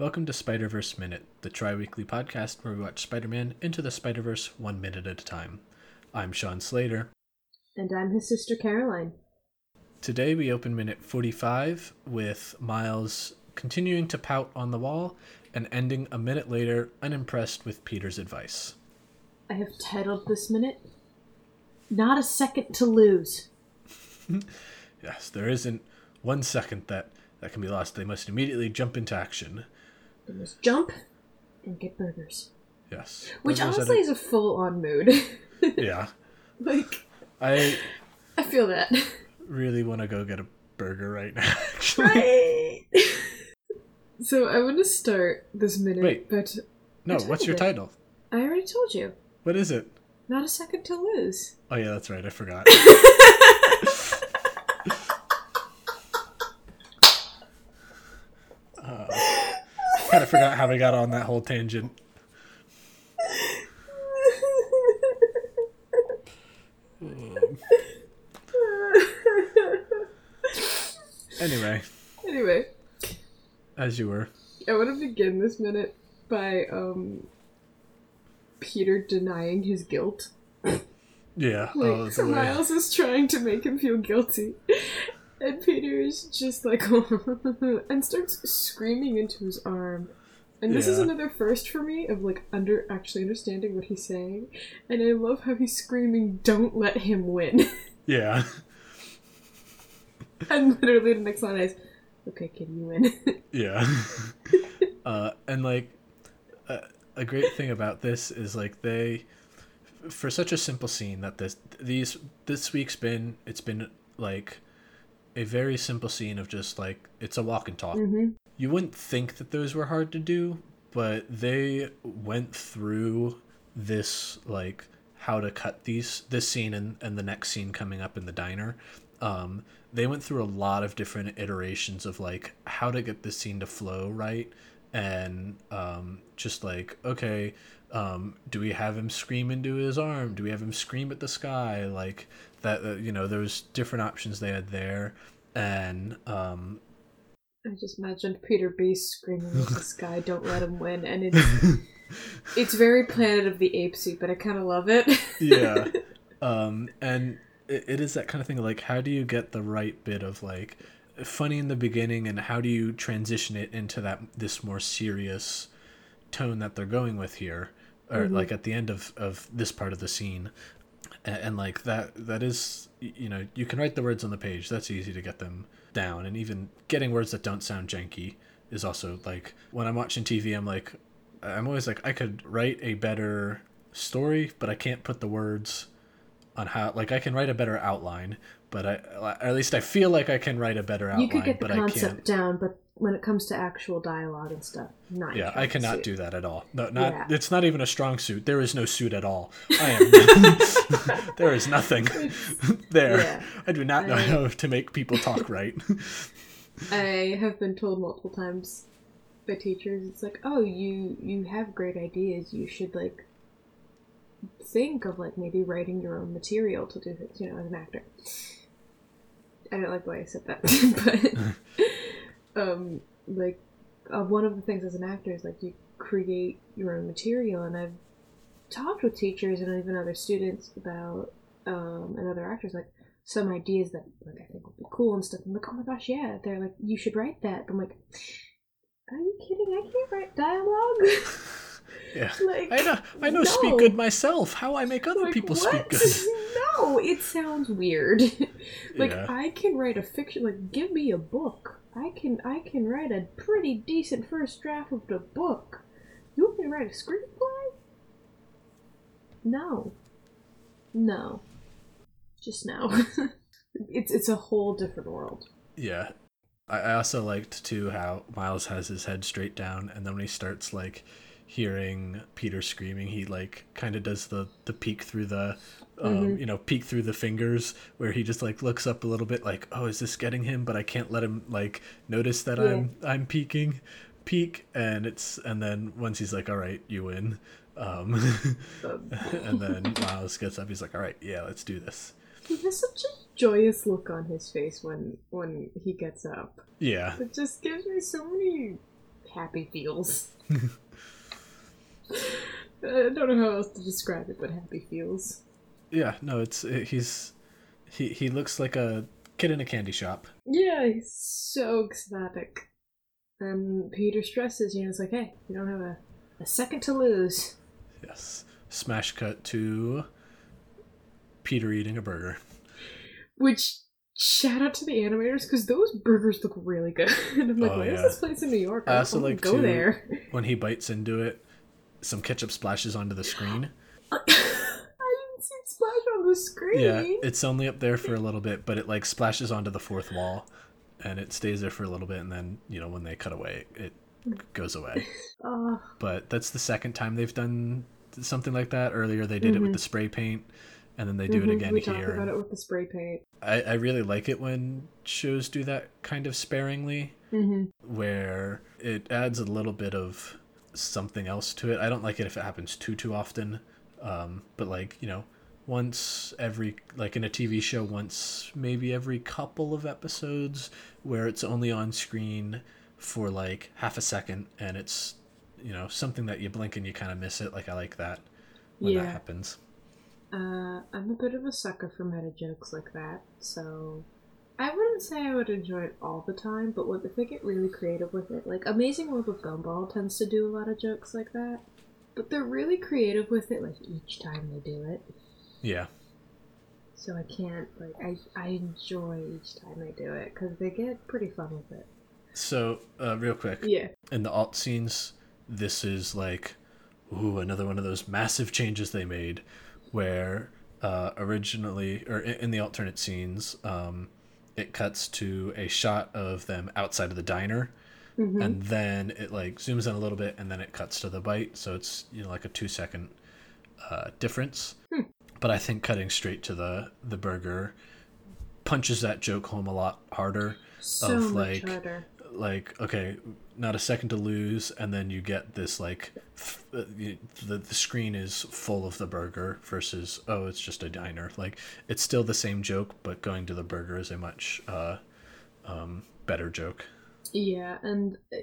Welcome to Spider Verse Minute, the tri weekly podcast where we watch Spider Man into the Spider Verse one minute at a time. I'm Sean Slater. And I'm his sister Caroline. Today we open minute 45 with Miles continuing to pout on the wall and ending a minute later unimpressed with Peter's advice. I have titled this minute Not a Second to Lose. Yes, there isn't one second that, that can be lost. They must immediately jump into action. They must jump and get burgers. Yes. Which Burgers honestly a- is a full on mood. Yeah. like, I I feel that. really want to go get a burger right now, actually. right. so I want to start this minute, Wait. but No, what's your title? I already told you. What is it? Not a second to lose. Oh, yeah, that's right. I forgot. Uh, kind of forgot how we got on that whole tangent. Anyway, anyway, as you were. I want to begin this minute by um Peter denying his guilt. Yeah. Like, oh, so Miles is trying to make him feel guilty. And Peter is just like, and starts screaming into his arm. And this is another first for me of like under actually understanding what he's saying. And I love how he's screaming, "Don't let him win!" Yeah. and literally the next line is, "Okay, kid, you win." Yeah. uh, and like a, a great thing about this is like they for such a simple scene that this these this week's been it's been like a very simple scene of just like it's a walk and talk. hmm You wouldn't think that those were hard to do, but they went through this like how to cut these this scene and, and the next scene coming up in the diner. Um, they went through a lot of different iterations of like how to get this scene to flow right and um, just like okay um, do we have him scream into his arm do we have him scream at the sky like that uh, you know there was different options they had there and um, I just imagined Peter B screaming at the sky, "Don't let him win!" And it's it's very Planet of the Apesy, but I kind of love it. yeah um and it, it is that kind of thing like how do you get the right bit of like funny in the beginning and how do you transition it into that this more serious tone that they're going with here or Mhm. like at the end of of this part of the scene and, and like that that is you know you can write the words on the page. That's easy to get them down. And even getting words that don't sound janky is also like when i'm watching tv i'm like i'm always like i could write a better story but i can't put the words on how like i can write a better outline but i or at least i feel like i can write a better outline you could get the concept down, but when it comes to actual dialogue and stuff, not. yeah i cannot do that at all no not Yeah. it's not even a strong suit there is no suit at all i am there is nothing there Yeah. i do not know I- how to make people talk right I have been told multiple times by teachers, it's like, oh, you you have great ideas. You should like think of like maybe writing your own material to do things, you know, as an actor. I don't like the way I said that, but um, like uh, one of the things as an actor is like you create your own material, and I've talked with teachers and even other students about um, and other actors like some ideas that like I think would be cool and stuff. I'm like, oh my gosh, yeah. They're like, you should write that. But I'm like, are you kidding? I can't write dialogue. yeah like, i know i know speak good myself how i make other Like, people what? speak good no, it sounds weird. like Yeah. I can write a fiction. Like, give me a book. I can I can write a pretty decent first draft of the book. You want me to write a screenplay? No. No. Just no. it's it's a whole different world. Yeah. I I also liked too how Miles has his head straight down and then when he starts like hearing Peter screaming, he like kind of does the the peek through the um, Mhm. you know, peek through the fingers where he just like looks up a little bit like, "Oh, is this getting him?" but I can't let him like notice that Yeah. I'm I'm peeking. Peek and it's and then once he's like, "All right, you win." Um Um, and then Miles gets up. He's like, "All right, yeah, let's do this." He has such a joyous look on his face when when he gets up. Yeah, It just gives me so many happy feels. I don't know how else to describe it, but happy feels. Yeah, no, it's it, he's he he looks like a kid in a candy shop. Yeah, he's so ecstatic. And Peter stresses, you know, it's like, hey, you don't have a, a second to lose. Yes. Smash cut to Peter eating a burger. Which shout out to the animators because those burgers look really good. and I'm like, Oh, why is yeah. this place in New York? I also wanna like go to- there. When he bites into it, some ketchup splashes onto the screen. I didn't see it splash on the screen. Yeah, it's only up there for a little bit, but it like splashes onto the fourth wall and it stays there for a little bit and then, you know, when they cut away, it goes away. Oh, But that's the second time they've done something like that. Earlier they did it with the spray paint and then they do mhm, it again We here. talked about it with the spray paint. I, I really like it when shows do that kind of sparingly hmm where it adds a little bit of something else to it. I don't like it if it happens too too often. Um, but like, you know, once every like in a TV show once maybe every couple of episodes where it's only on screen for like half a second and it's you know, something that you blink and you kind of miss it. Like I like that when Yeah. that happens. Uh, I'm a bit of a sucker for meta jokes like that, so I wouldn't say I would enjoy it all the time, but what if they get really creative with it, like Amazing World of Gumball tends to do a lot of jokes like that, but they're really creative with it, like each time they do it. Yeah. So I can't like I I enjoy each time they do it because they get pretty fun with it. So, uh, real quick, Yeah. in the alt scenes, this is like, ooh, another one of those massive changes they made, where uh, originally, or in, in the alternate scenes, um, it cuts to a shot of them outside of the diner, hmm and then it like zooms in a little bit, and then it cuts to the bite, so it's you know like a two second uh, difference. Hmm. But I think cutting straight to the the burger punches that joke home a lot harder so of, much like, harder. like okay not a second to lose and then you get this like f- uh, the, the screen is full of the burger versus oh it's just a diner like it's still the same joke but going to the burger is a much uh, um, better joke Yeah, and uh,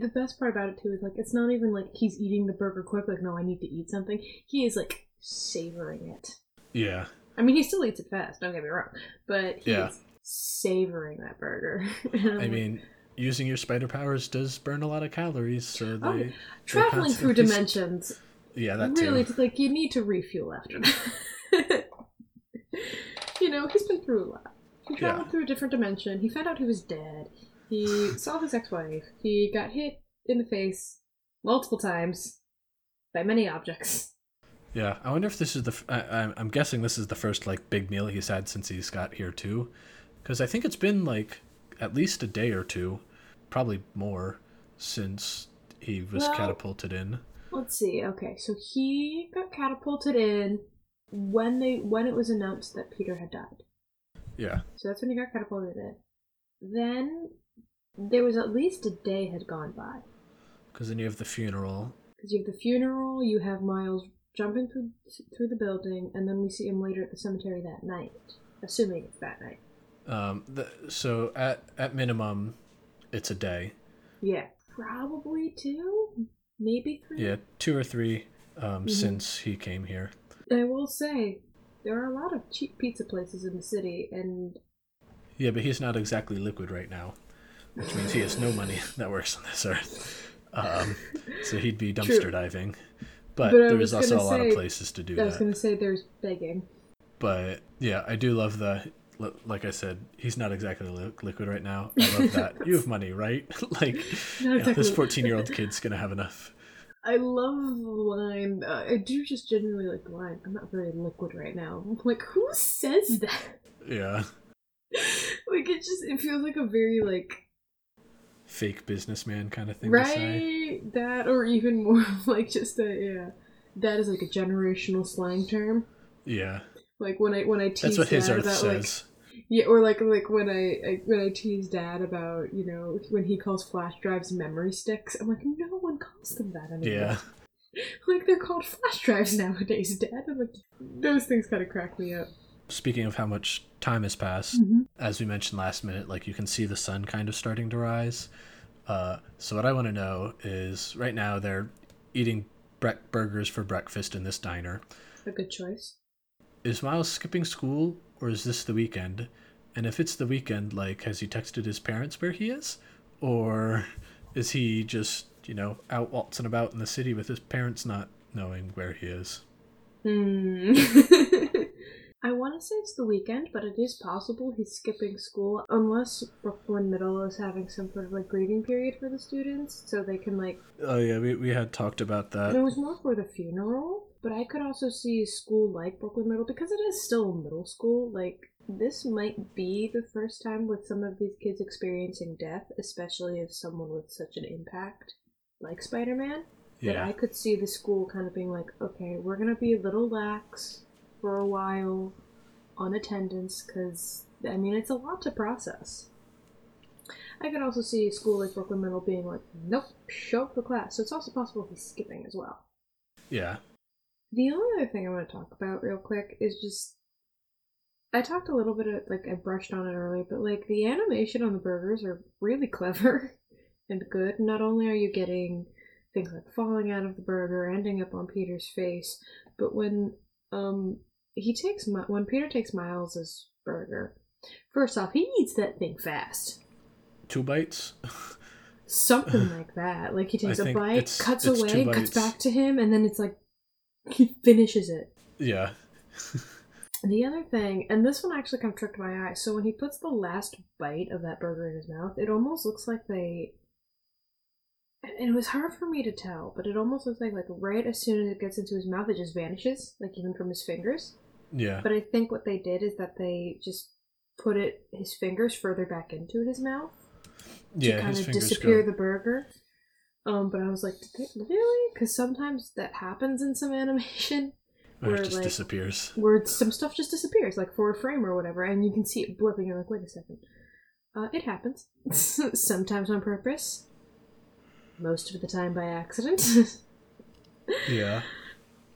the best part about it too is like it's not even like he's eating the burger quick. Like, no, I need to eat something. He is like savoring it. yeah I mean, he still eats it fast. Don't get me wrong, but he's Yeah. savoring that burger. Like, mean using your spider powers does burn a lot of calories so oh, they Oh, they're traveling through dimensions. yeah that really, too it's like you need to refuel after that. you know, he's been through a lot. He traveled Yeah. through a different dimension. He found out he was dead. He saw his ex-wife. He got hit in the face multiple times by many objects. Yeah, I wonder if this is the. F- I, I'm- I'm guessing this is the first like big meal he's had since he's got here too, because I think it's been like at least a day or two, probably more, since he was Well- catapulted in. Let's see. Okay, so he got catapulted in when they when it was announced that Peter had died. Yeah, So that's when he got catapulted in. Then there was at least a day had gone by. because then you have the funeral. Because you have the funeral, you have Miles jumping through through the building, and then we see him later at the cemetery that night. Assuming it's that night. Um, the, so at at minimum, it's a day. Yeah. Probably two? Maybe three? Yeah, two or three. Um, Mhm. since he came here. I will say, there are a lot of cheap pizza places in the city, and Yeah, but he's not exactly liquid right now, which means he has no money that works on this earth. Um, so he'd be dumpster True. diving. But, But there's was also a lot of places to do I was going to say there's begging. But yeah, I do love the. Li- Like I said, he's not exactly li- liquid right now. I love that. you have money, right? like, Not yeah, this 14 year old kid's gonna have enough. I love the line. Uh, I do just genuinely like the line. I'm not very liquid right now. Like, who says that? Yeah, like it just it feels like a very like fake businessman kind of thing to say. right that or even more like just a yeah that is like a generational slang term. Yeah, Like when I when I tease that's what his dad earth about says. like yeah or like like when I, I when I tease dad about you know when he calls flash drives memory sticks I'm like no one calls them that anymore. yeah, like they're called flash drives nowadays, dad. I'm like those things kind of crack me up. speaking of how much time has passed, Mm-hmm. as we mentioned last minute, like you can see the sun kind of starting to rise, Uh, so what I want to know is right now they're eating bre- burgers for breakfast in this diner. A good choice. Is Miles skipping school or is this the weekend? And if it's the weekend, like, has he texted his parents where he is? Or is he just, you know, out waltzing about in the city with his parents not knowing where he is? Hmm. I want to say it's the weekend, but it is possible he's skipping school unless Brooklyn Middle is having some sort of like grieving period for the students, so they can like. Oh, yeah, we, we had talked about that. It was more for the funeral, but I could also see a school like Brooklyn Middle because it is still middle school. Like this might be the first time with some of these kids experiencing death, especially if someone with such an impact like Spider Man. That Yeah. I could see the school kind of being like, okay, we're gonna be a little lax for a while on attendance because I mean it's a lot to process. I could also see a school like Brooklyn Middle being like, nope, show up for class. So it's also possible he's skipping as well. Yeah. The only other thing I want to talk about real quick is just I talked a little bit of like I brushed on it earlier, but like the animation on the burgers are really clever and good. Not only are you getting things like falling out of the burger, ending up on Peter's face, but when um he takes Mi- when Peter takes Miles's burger, first off he eats that thing fast. Two bites? Something like that. Like he takes a bite, it's- cuts it's away, cuts back to him, and then it's like he finishes it. yeah. The other thing, and this one actually kind of tricked my eye. So when he puts the last bite of that burger in his mouth, it almost looks like they. It was hard for me to tell, but it almost looks like like right as soon as it gets into his mouth, it just vanishes, like even from his fingers. Yeah. But I think what they did is that they just put it his fingers further back into his mouth to yeah, kind his of disappear go. the burger. Um, but I was like, did they, really? Because sometimes that happens in some animation where, it just like- disappears. where some stuff just disappears, like for a frame or whatever, and you can see it blipping. You're like, wait a second. Uh, it happens. Sometimes on purpose. Most of the time by accident. Yeah.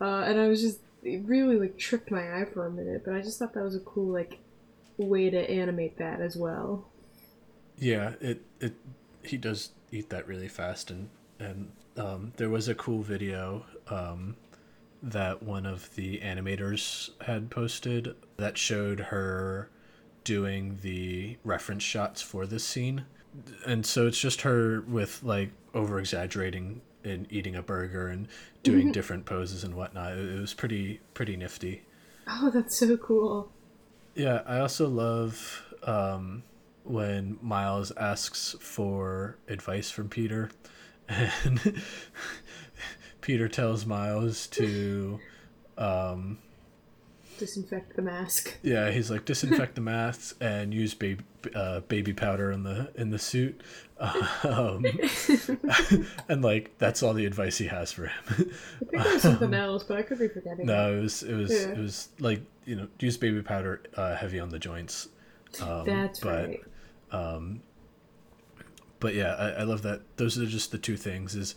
uh, and I was just it really like tricked my eye for a minute, but I just thought that was a cool like way to animate that as well. Yeah, it it he does eat that really fast and and um, there was a cool video um, that one of the animators had posted that showed her doing the reference shots for this scene. And so it's just her with like over exaggerating and eating a burger and doing different poses and whatnot. It, it was pretty pretty nifty. Oh, that's so cool. Yeah, I also love um, when Miles asks for advice from Peter, and Peter tells Miles to, um, Disinfect the mask. yeah, he's like disinfect the masks and use baby uh, baby powder in the in the suit, um, and like that's all the advice he has for him. I think it was something else, but I could be forgetting. no, it was it was Yeah. it was like you know use baby powder uh, heavy on the joints. Um, That's but, right. um but yeah I, I love that those are just the two things is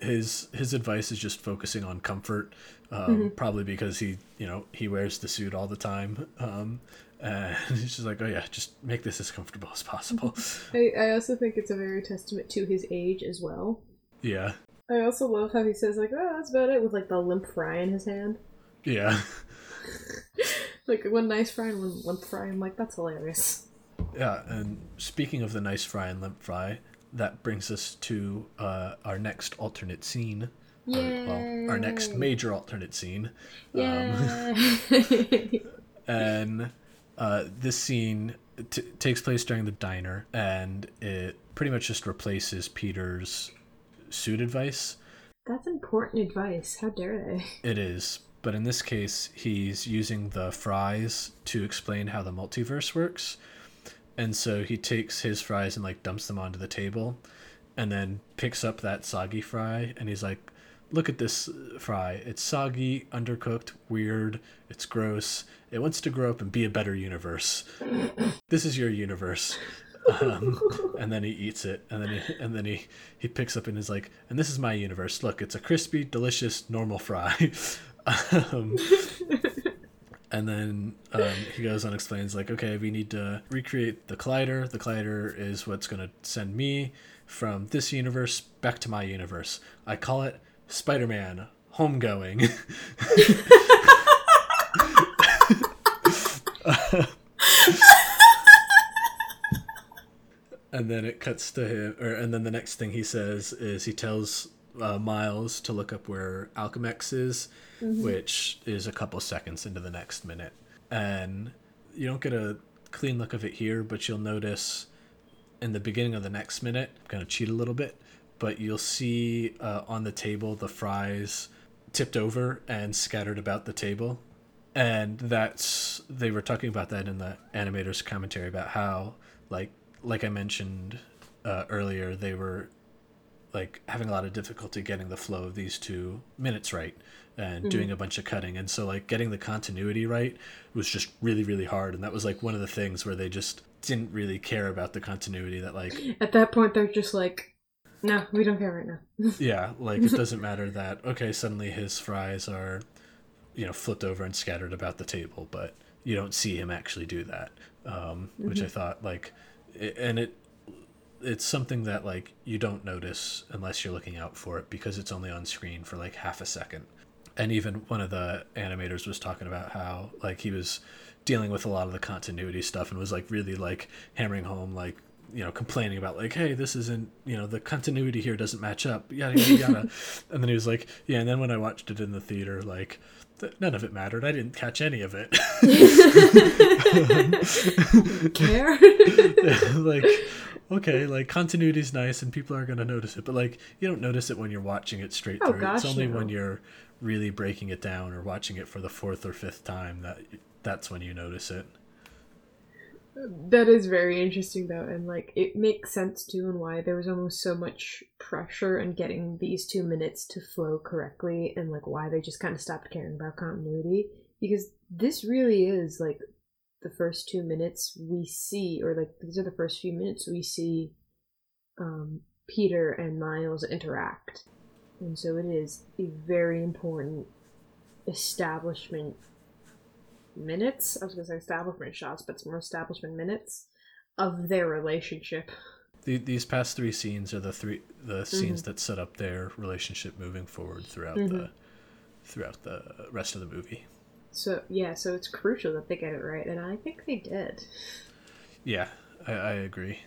his his advice is just focusing on comfort um Mm-hmm. probably because he you know he wears the suit all the time um and he's just like oh yeah just make this as comfortable as possible I, I also think it's a very testament to his age as well. yeah I also love how he says like, "Oh, that's about it," with like the limp fry in his hand. yeah Like one nice fry and one limp fry. I'm like, that's hilarious. Yeah and speaking of the nice fry and limp fry that brings us to uh our next alternate scene or, well our next major alternate scene um, Yeah. and uh, this scene t- takes place during the diner and it pretty much just replaces peter's suit advice that's important advice. How dare they? it is but in this case he's using the fries to explain how the multiverse works and so he takes his fries and like dumps them onto the table and then picks up that soggy fry and he's like look at this uh, fry. It's soggy undercooked weird. It's gross. It wants to grow up and be a better universe. This is your universe. Um, and then he eats it and then he, and then he he picks up and is like and this is my universe. Look it's a crispy delicious normal fry. Um, and then um, he goes on and explains like okay we need to recreate the collider the collider is what's going to send me from this universe back to my universe. I call it Spider Man Homegoing. and then it cuts to him, or and then the next thing he says is he tells uh, Miles to look up where Alchemax is, which is a couple seconds into the next minute, and you don't get a clean look of it here, but you'll notice in the beginning of the next minute, I'm gonna cheat a little bit, but you'll see uh, on the table the fries tipped over and scattered about the table. And that's they were talking about that in the animators commentary about how like like i mentioned uh, earlier they were like having a lot of difficulty getting the flow of these two minutes right and doing a bunch of cutting. And so like getting the continuity right was just really really hard. And that was like one of the things where they just didn't really care about the continuity that like At that point, they're just like, no, we don't care right now. yeah like it doesn't matter that okay suddenly his fries are you know flipped over and scattered about the table but you don't see him actually do that um, which i thought like and it it's something that like you don't notice unless you're looking out for it because it's only on screen for like half a second. And even one of the animators was talking about how like he was dealing with a lot of the continuity stuff and was like really like hammering home like you know complaining about like hey this isn't you know the continuity here doesn't match up yada yada yada. And then he was like yeah and then when i watched it in the theater like th- none of it mattered. I didn't catch any of it. Care? like okay like continuity's nice and people are going to notice it but like you don't notice it when you're watching it straight Oh, through gosh, it's only no. when you're really breaking it down or watching it for the fourth or fifth time that that's when you notice it That is very interesting though, and like it makes sense too, and why there was almost so much pressure in getting these two minutes to flow correctly, and like why they just kind of stopped caring about continuity because this really is like the first two minutes we see, or like these are the first few minutes we see um, Peter and Miles interact, and so it is a very important establishment minutes. I was gonna say establishment shots, but it's more establishment minutes of their relationship. the, these past three scenes are the three the scenes that set up their relationship moving forward throughout the throughout the rest of the movie So yeah, so it's crucial that they get it right, and I think they did. yeah i, I agree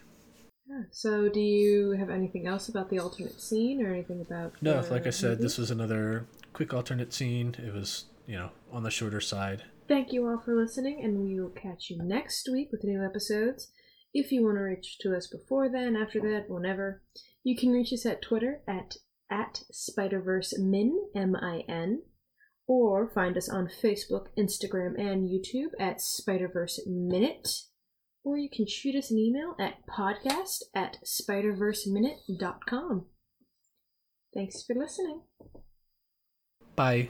Yeah. So do you have anything else about the alternate scene or anything about? no like i said movie? this was another quick alternate scene it was you know on the shorter side Thank you all for listening, and we will catch you next week with new episodes. If you want to reach to us before then, after that, whenever, you can reach us at Twitter at at Spiderverse Min M I N, or find us on Facebook, Instagram, and YouTube at Spiderverse Minute, or you can shoot us an email at podcast at spiderverseminute.com. Thanks for listening. bye